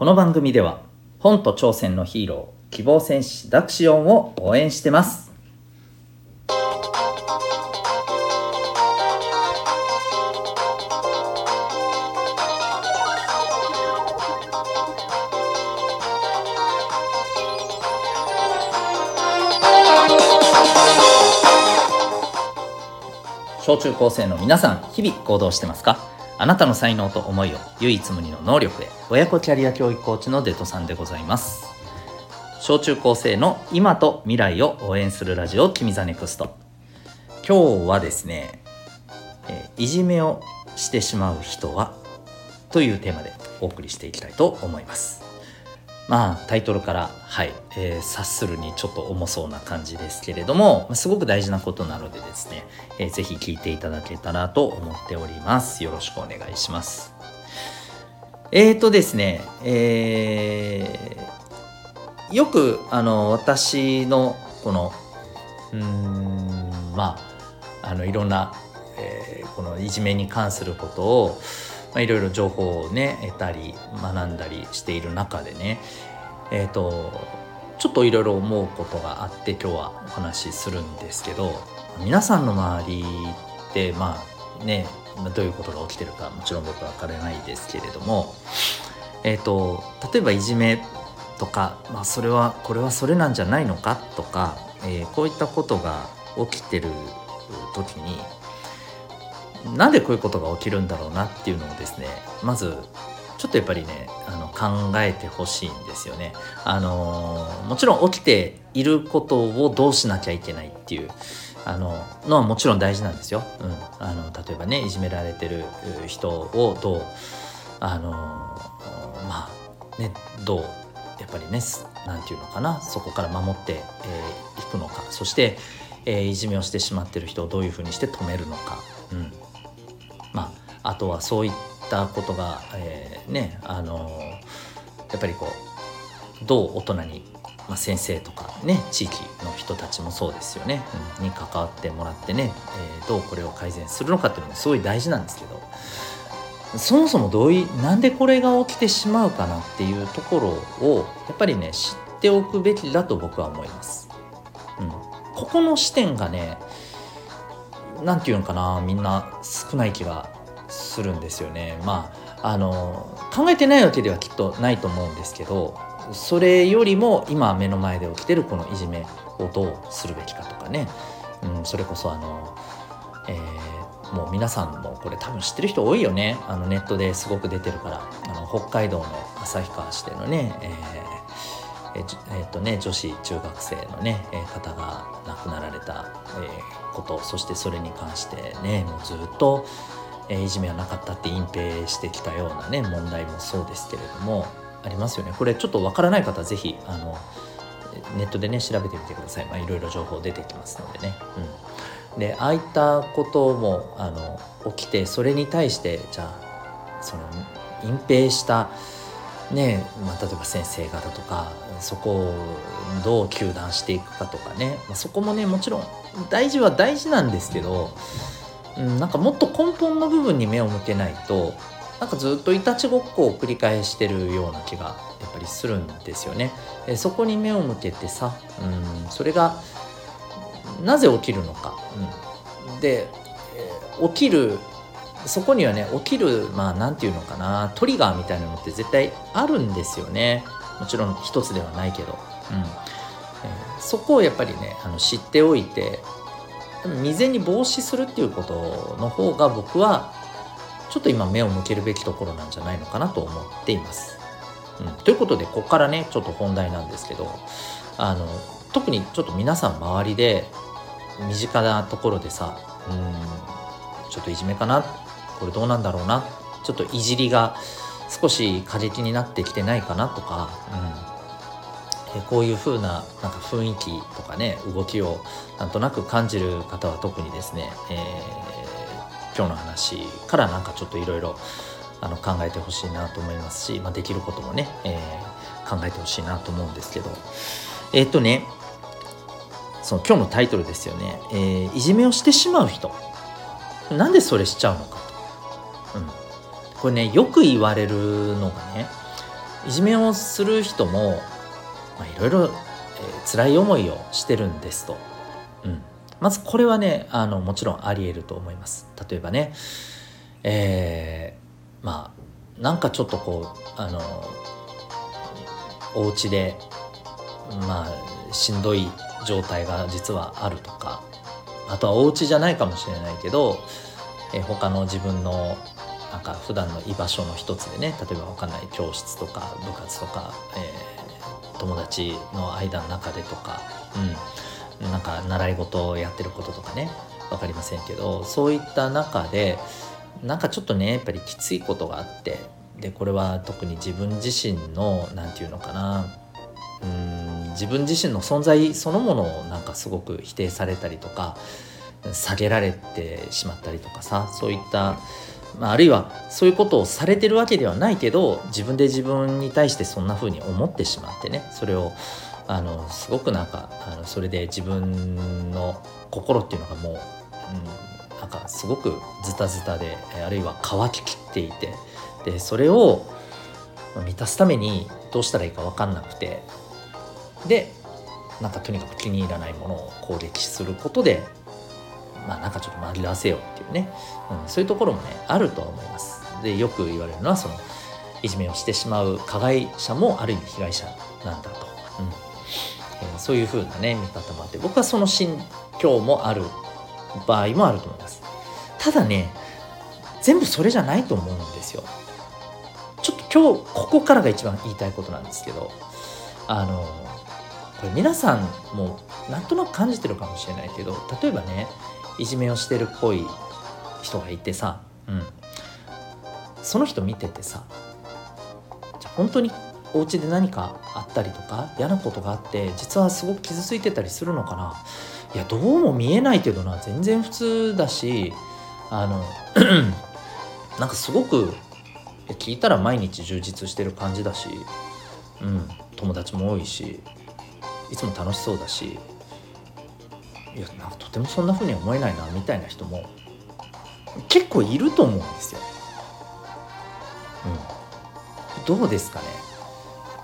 この番組では本と挑戦のヒーロー希望戦士ダクシオンを応援してます。小中高生の皆さん日々行動してますか？あなたの才能と思いを唯一無二の能力へ。親子キャリア教育コーチのデトさんでございます。小中高生の今と未来を応援するラジオ「君ザネクスト。今日はですね、えいじめをしてしまう人は？というテーマでお送りしていきたいと思います。まあタイトルからはい、えー、察するにちょっと重そうな感じですけれどもすごく大事なことなのでですね、えー、ぜひ聞いていただけたらと思っております。よろしくお願いします。えーとですねえー、よくあの私のこのうんまああのいろんな、えー、このいじめに関することを、いろいろ情報をね得たり学んだりしている中でねえっ、ー、とちょっといろいろ思うことがあって今日はお話しするんですけど皆さんの周りってまあねどういうことが起きてるかもちろん僕は分からないですけれどもえっ、ー、と例えばいじめとか、まあ、それはこれはそれなんじゃないのかとか、えー、こういったことが起きてる時になんでこういうことが起きるんだろうなっていうのをですねまずちょっとやっぱりねあの考えてほしいんですよね。あのもちろん起きていることをどうしなきゃいけないっていうあののはもちろん大事なんですよ。うん、あの例えばねいじめられてる人をどうあのまあねどうやっぱりね何て言うのかなそこから守ってい、えー、くのかそして、えー、いじめをしてしまってる人をどういうふうにして止めるのか。うんまあ、あとはそういったことが、えー、ねあのやっぱりこうどう大人に、まあ、先生とかね地域の人たちもそうですよね、うん、に関わってもらってね、えー、どうこれを改善するのかっていうのもすごい大事なんですけどそもそもどういなんでこれが起きてしまうかなっていうところをやっぱりね知っておくべきだと僕は思います。うん、ここの視点がね何て言うのかなみんな少ない気がするんですよね。まああの考えてないわけではきっとないと思うんですけどそれよりも今目の前で起きてるこのいじめをどうするべきかとかね、うん、それこそあの、えー、もう皆さんもこれ多分知ってる人多いよねあのネットですごく出てるからあの北海道の旭川市でのね、えーええ、とね、女子中学生のね、え方が亡くなられた、えー、ことそしてそれに関してねもうずっと、えいじめはなかったって隠蔽してきたようなね問題もそうですけれどもありますよね。これちょっとわからない方は是非あのネットでね調べてみてください、まあ、いろいろ情報出てきますのでね、うん、でああいったこともあの起きてそれに対してじゃあその隠蔽したねまあ、例えば先生方とかそこをどう糾弾していくかとかね、まあ、そこもねもちろん大事は大事なんですけどうん、なんかもっと根本の部分に目を向けないとなんかずっといたちごっこを繰り返してるような気がやっぱりするんですよね。えそこに目を向けてさ、うん、それがなぜ起きるのか。うん、で、え起きるそこにはね起きるまあ何て言うのかなトリガーみたいなのって絶対あるんですよね。もちろん一つではないけど。うんえー、そこをやっぱりねあの知っておいて未然に防止するっていうことの方が僕はちょっと今目を向けるべきところなんじゃないのかなと思っています。うん、ということでここからねちょっと本題なんですけどあの特にちょっと皆さん周りで身近なところでさうんちょっといじめかな？これどうなんだろうな？ちょっといじりが少し過激になってきてないかなとか、うん、こういう風ななんか雰囲気とかね動きをなんとなく感じる方は特にですね、えー、今日の話からなんかちょっといろいろ考えてほしいなと思いますし、まあ、できることもね、えー、考えてほしいなと思うんですけど。えー、っとねその今日のタイトルですよね、えー、いじめをしてしまう人。なんでそれしちゃうのか、これねよく言われるのがねいじめをする人も、いろいろ、辛い思いをしてるんですと、うん、まずこれはねあのもちろんありえると思います。例えばねえー、まあなんかちょっとこうあのお家でまあしんどい状態が実はあるとかあとはお家じゃないかもしれないけど、えー、他の自分のなんか普段の居場所の一つでね例えば分かんない教室とか部活とか、えー、友達の間の中でとか、うん、なんか習い事をやってることとかね分かりませんけどそういった中でなんかちょっとねやっぱりきついことがあってでこれは特に自分自身の何て言うのかなうん自分自身の存在そのものをなんかすごく否定されたりとか下げられてしまったりとかさそういったまあ、あるいはそういうことをされてるわけではないけど自分で自分に対してそんな風に思ってしまってねそれをあのすごくなんかあのそれで自分の心っていうのがもう、うん、なんかすごくズタズタであるいは乾ききっていてでそれを満たすためにどうしたらいいか分かんなくてでなんかとにかく気に入らないものを攻撃することでまあなんかちょっと紛らわせようっていうね、うん、そういうところもねあるとは思います。でよく言われるのはそのいじめをしてしまう加害者もある意味被害者なんだと、うん。えー、そういうふうなね見方もあって僕はその心境もある場合もあると思います。ただね全部それじゃないと思うんですよ。ちょっと今日ここからが一番言いたいことなんですけどあのこれ皆さんもなんとなく感じてるかもしれないけど例えばねいじめをしてるっぽい人がいてさ、うん、その人見ててさじゃ本当にお家で何かあったりとか嫌なことがあって実はすごく傷ついてたりするのかな。いやどうも見えないけどな。全然普通だしあの なんかすごく聞いたら毎日充実してる感じだし、うん、友達も多いしいつも楽しそうだしいやなんかとてもそんな風に思えないなみたいな人も結構いると思うんですよ。うん、どうですかね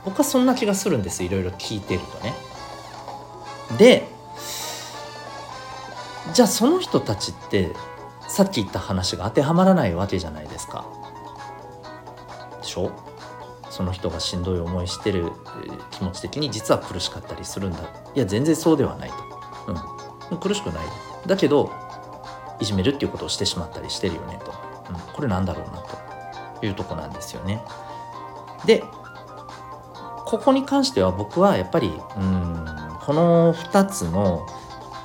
僕はそんな気がするんですいろいろ聞いてるとね。でじゃあその人たちってさっき言った話が当てはまらないわけじゃないですか。でしょその人がしんどい思いしてる気持ち的に実は苦しかったりするんだいや全然そうではないと。苦しくないだけどいじめるっていうことをしてしまったりしてるよねと、うん、これなんだろうなというとこなんですよね。でここに関しては僕はやっぱりうんこの2つの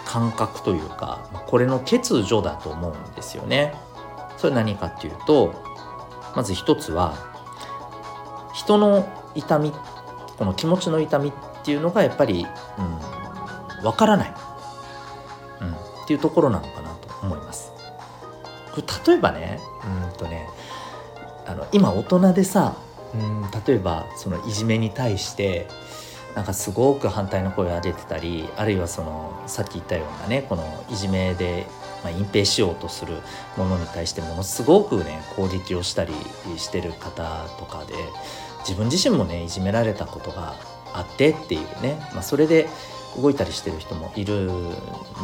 感覚というかこれの欠如だと思うんですよね。それ何かっていうとまず一つは人の痛みこの気持ちの痛みっていうのがやっぱり、うん、分からないっていうところなのかなと思います。例えばねうんとねあの今大人でさうん例えばそのいじめに対してなんかすごく反対の声を上げてたりあるいはそのさっき言ったようなねこのいじめで、まあ、隠蔽しようとするものに対してものすごくね攻撃をしたりしてる方とかで自分自身もねいじめられたことがあってっていうね、まあ、それで動いたりしてる人もいるん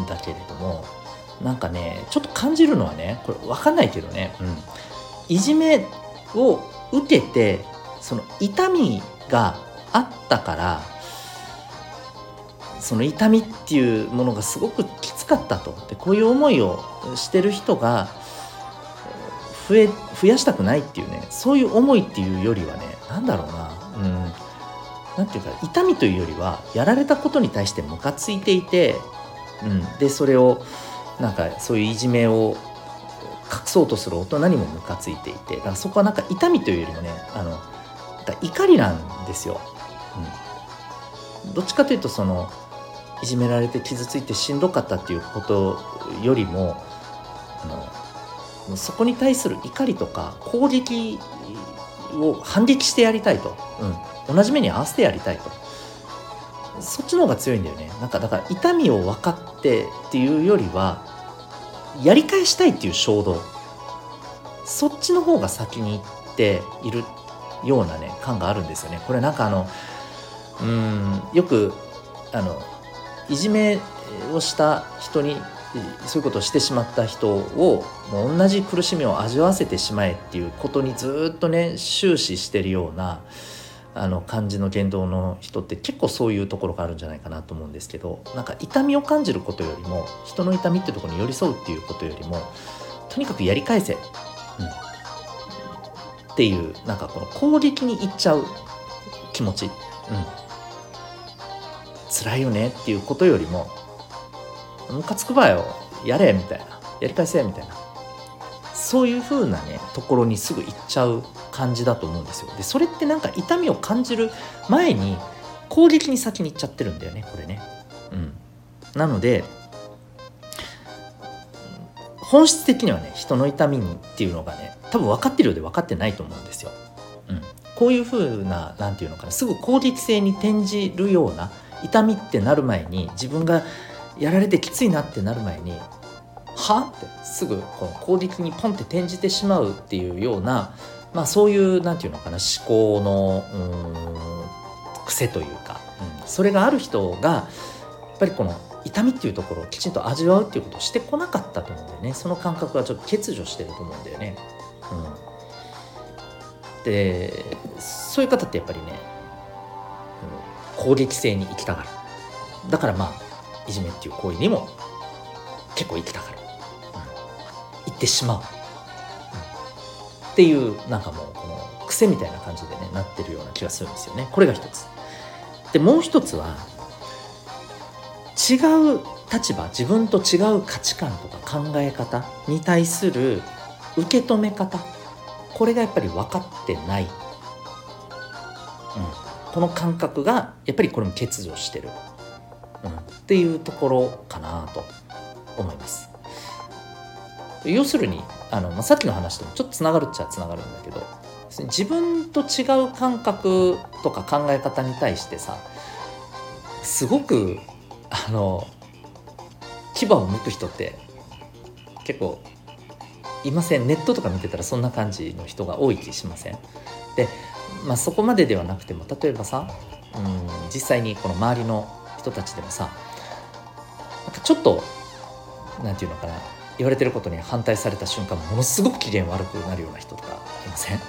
だけれどもなんかねちょっと感じるのはねこれ分かんないけどね、うん、いじめを受けてその痛みがあったからその痛みっていうものがすごくきつかったと。でこういう思いをしてる人が増え増やしたくないっていうねそういう思いっていうよりはね何だろうな、うん、なんていうか痛みというよりはやられたことに対してムカついていて、うん、でそれをなんかそういういじめを隠そうとする大人にもムカついていてだからそこはなんか痛みというよりもねあの怒りなんですよ、うん。どっちかというとそのいじめられて傷ついてしんどかったっていうことよりもあのそこに対する怒りとか攻撃を反撃してやりたいと、うん、同じ目に合わせてやりたいと。そっちの方が強いんだよね。なんかだから痛みを分かってっていうよりはやり返したいっていう衝動。そっちの方が先に行っているようなね感があるんですよね。これなんかあのうんよくあのいじめをした人にそういうことをしてしまった人をもう同じ苦しみを味わわせてしまえっていうことにずっとね終始してるようなあの感じの言動の人って結構そういうところがあるんじゃないかなと思うんですけどなんか痛みを感じることよりも人の痛みってところに寄り添うっていうことよりもとにかくやり返せ、うん、っていうなんかこの攻撃にいっちゃう気持ち、うん、辛いよねっていうことよりもムカつくばよ。やれみたいな。やり返せみたいな。そういう風なねところにすぐ行っちゃう感じだと思うんですよ。でそれってなんか痛みを感じる前に攻撃に先に行っちゃってるんだよねこれね。うん。なので本質的にはね人の痛みにっていうのがね多分分かってるようで分かってないと思うんですよ、うん、こういう風な何て言うのかなすぐ攻撃性に転じるような痛みってなる前に自分がやられてきついなってなる前には？ってすぐこの攻撃にポンって転じてしまうっていうような、まあ、そういう何て言うのかな思考の癖というか、うん、それがある人がやっぱりこの痛みっていうところをきちんと味わうっていうことをしてこなかったと思うんだよねその感覚がちょっと欠如してると思うんだよね。うん、でそういう方ってやっぱりね、うん、攻撃性に行きたがる。だからまあいじめっていう行為にも結構行きたがる、ってしまう、っていうなんかもうこの癖みたいな感じでねなってるような気がするんですよね。これが一つ。でもう一つは違う立場自分と違う価値観とか考え方に対する受け止め方。これがやっぱり分かってない、うん、この感覚がやっぱりこれも欠如してる。うん、っていうところかなと思います。要するにあの、まあ、さっきの話ともちょっとつながるっちゃつながるんだけど自分と違う感覚とか考え方に対してさすごくあの牙を向く人って結構いません。ネットとか見てたらそんな感じの人が多い気しません？で、まあ、そこまでではなくても例えばさうん実際にこの周りの人たちでもさなんかちょっと何て言うのかな言われてることに反対された瞬間ものすごく機嫌悪くなるような人とかいません、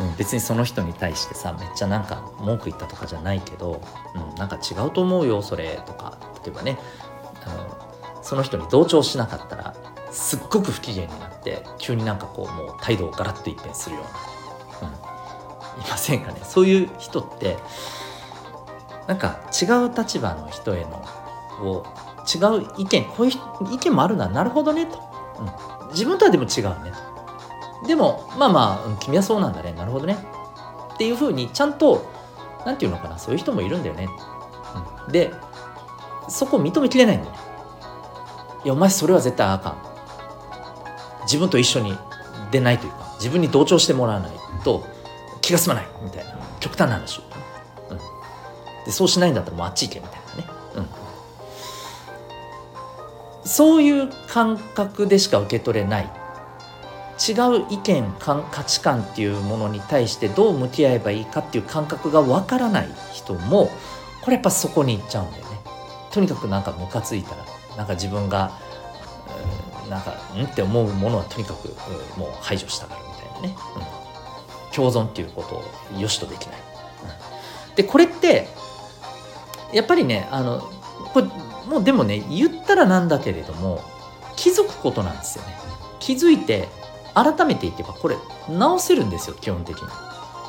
うん、別にその人に対してさめっちゃなんか文句言ったとかじゃないけど、うん、なんか違うと思うよそれとか例えばねあのその人に同調しなかったらすっごく不機嫌になって急になんかこうもう態度をガラッと一変するような、うん、いませんかね？そういう人ってなんか違う立場の人へのを違う意見こういう意見もあるな。なるほどねと、うん、自分とはでも違うねと。でもまあまあ、うん、君はそうなんだね。なるほどね。っていうふうにちゃんと何て言うのかなそういう人もいるんだよね、うん、でそこを認めきれないんだよね。いやお前それは絶対あかん。自分と一緒に出ないというか自分に同調してもらわないと気が済まないみたいな極端な話。をでそうしないんだったらもうあっち行けみたいなね、そういう感覚でしか受け取れない。違う意見価値観っていうものに対してどう向き合えばいいかっていう感覚がわからない人もこれやっぱそこに行っちゃうんだよね。とにかくなんかムカついたらなんか自分がなんかんって思うものはとにかくもう排除したがるみたいなね、うん、共存っていうことを良しとできない、うん、でこれってやっぱりねあのこれもうでもね言ったらなんだけれども気づくことなんですよね。気づいて改めていけばこれ直せるんですよ基本的に。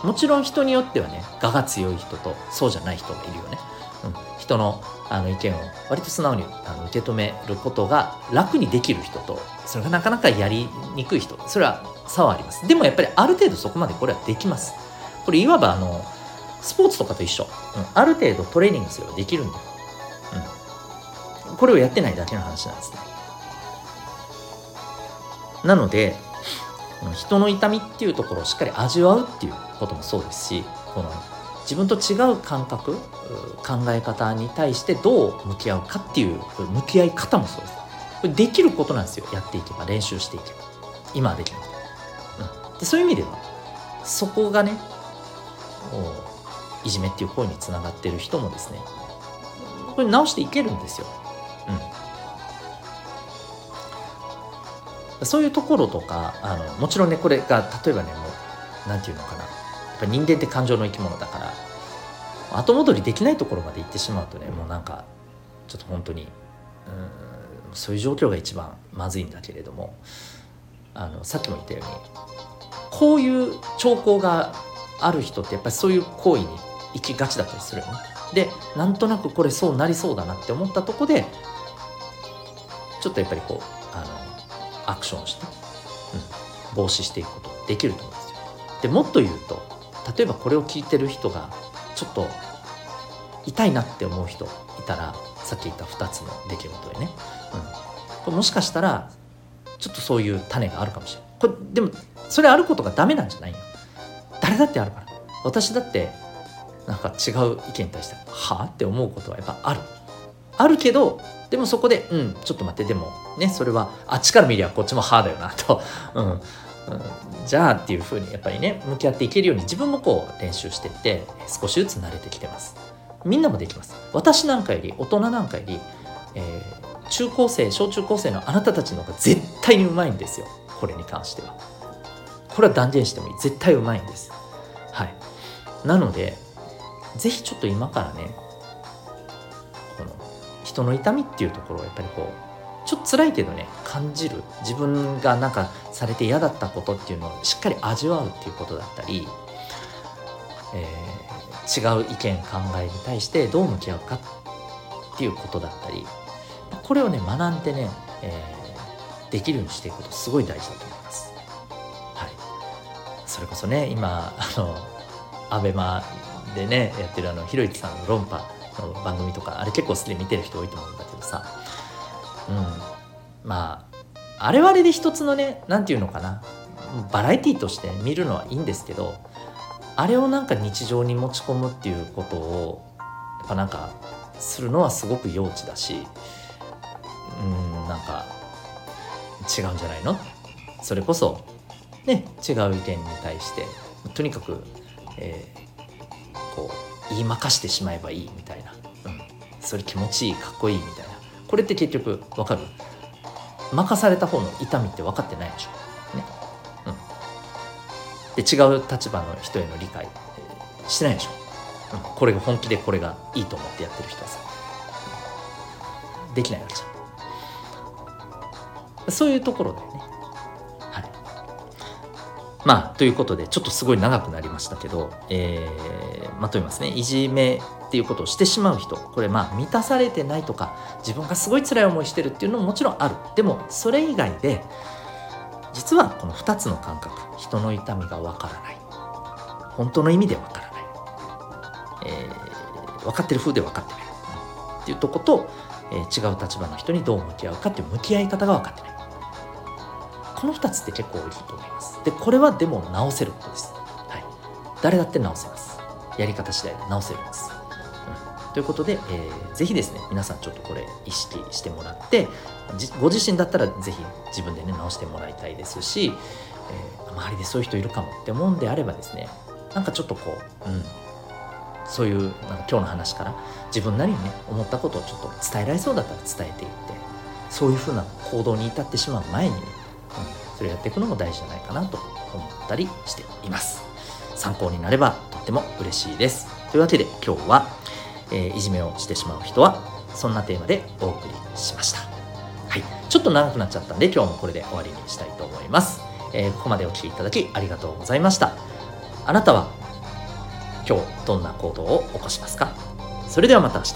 もちろん人によってはね我が強い人とそうじゃない人がいるよね、うん、人のあの意見を割と素直にあの受け止めることが楽にできる人とそれがなかなかやりにくい人それは差はあります。でもやっぱりある程度そこまでこれはできます。これいわばあのスポーツとかと一緒、うん、ある程度トレーニングすればできるんだよ、これをやってないだけの話なんですね。なので人の痛みっていうところをしっかり味わうっていうこともそうですしこの自分と違う感覚考え方に対してどう向き合うかっていう向き合い方もそうです。これできることなんですよ。やっていけば練習していけば。今はできない、うん、でそういう意味ではそこがねいじめっていう行為につながってる人もですねこれ直していけるんですよ。うん、そういうところとかあのもちろんねこれが例えばねもう何て言うのかな。やっぱ人間って感情の生き物だから後戻りできないところまで行ってしまうとねもうなんかちょっと本当にうんそういう状況が一番まずいんだけれどもあのさっきも言ったようにこういう兆候がある人ってやっぱりそういう行為に行きがちだったりするよね。でなんとなくこれそうなりそうだなって思ったとこでちょっとやっぱりこうあのアクションして、うん、防止していくことできると思うんですよ。でもっと言うと例えばこれを聞いてる人がちょっと痛いなって思う人いたらさっき言った2つの出来事でね、うん、もしかしたらちょっとそういう種があるかもしれない。これでもそれあることがダメなんじゃないよ誰だってあるから。私だってなんか違う意見に対してはあって思うことはやっぱある。あるけどでもそこでうんちょっと待ってでもねそれはあっちから見りゃこっちもはあだよなと、うん、じゃあっていうふうにやっぱりね向き合っていけるように自分もこう練習していって少しずつ慣れてきてます。みんなもできます。私なんかより大人なんかより、えー、中高生小中高生のあなたたちの方が絶対にうまいんですよ。これに関しては。これは断言してもいい。絶対うまいんです。はい。なのでぜひちょっと今からね人の痛みっていうところをやっぱりこうちょっと辛いけどね感じる自分がなんかされて嫌だったことっていうのをしっかり味わうっていうことだったり、えー、違う意見考えに対してどう向き合うかっていうことだったりこれをね学んでね、えー、できるようにしていくことすごい大事だと思います。はい、それこそね今あのアベマでねやってるあのひろゆきさんの論破の番組とかあれ結構すでに見てる人多いと思うんだけどさ。うん。まああれはあれで一つのね何て言うのかな。バラエティーとして見るのはいいんですけどあれをなんか日常に持ち込むっていうことをやっぱなんかするのはすごく幼稚だしうんなんか違うんじゃないの？それこそね違う意見に対してとにかく、えこう言いまかしてしまえばいいみたいな、うん、それ気持ちいいかっこいいみたいなこれって結局分かる？任された方の痛みって分かってないでしょ。ね。うん。で違う立場の人への理解してないでしょ。うん、これが本気でこれがいいと思ってやってる人はさできないわけじゃん。そういうところだよね。まあということでちょっとすごい長くなりましたけど、えー、まとめますね。いじめっていうことをしてしまう人。これまあ満たされてないとか自分がすごい辛い思いしてるっていうのももちろんある。でもそれ以外で実はこの2つの感覚人の痛みがわからない。本当の意味でわからない、えー、分かってる風で分かってない。っていうとこと、えー、違う立場の人にどう向き合うかっていう向き合い方が分かってない。この2つって結構多いと思います。でこれはでも直せることです、はい、誰だって直せます。やり方次第で直せるんです、うん、ということで、えー、ぜひですね皆さんちょっとこれ意識してもらってご自身だったらぜひ自分でね直してもらいたいですし、えー、周りでそういう人いるかもって思うんであればですねなんかちょっとこう、うん、そういうなんか今日の話から自分なりにね思ったことをちょっと伝えられそうだったら伝えていってそういうふうな行動に至ってしまう前にねそれをやっていくのも大事じゃないかなと思ったりしています。参考になればとっても嬉しいです。というわけで今日は、えー、いじめをしてしまう人はそんなテーマでお送りしました。はい。ちょっと長くなっちゃったんで今日もこれで終わりにしたいと思います、えー、ここまでお聴きいただきありがとうございました。あなたは今日どんな行動を起こしますか？それではまた明日。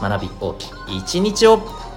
学び大きい一日を。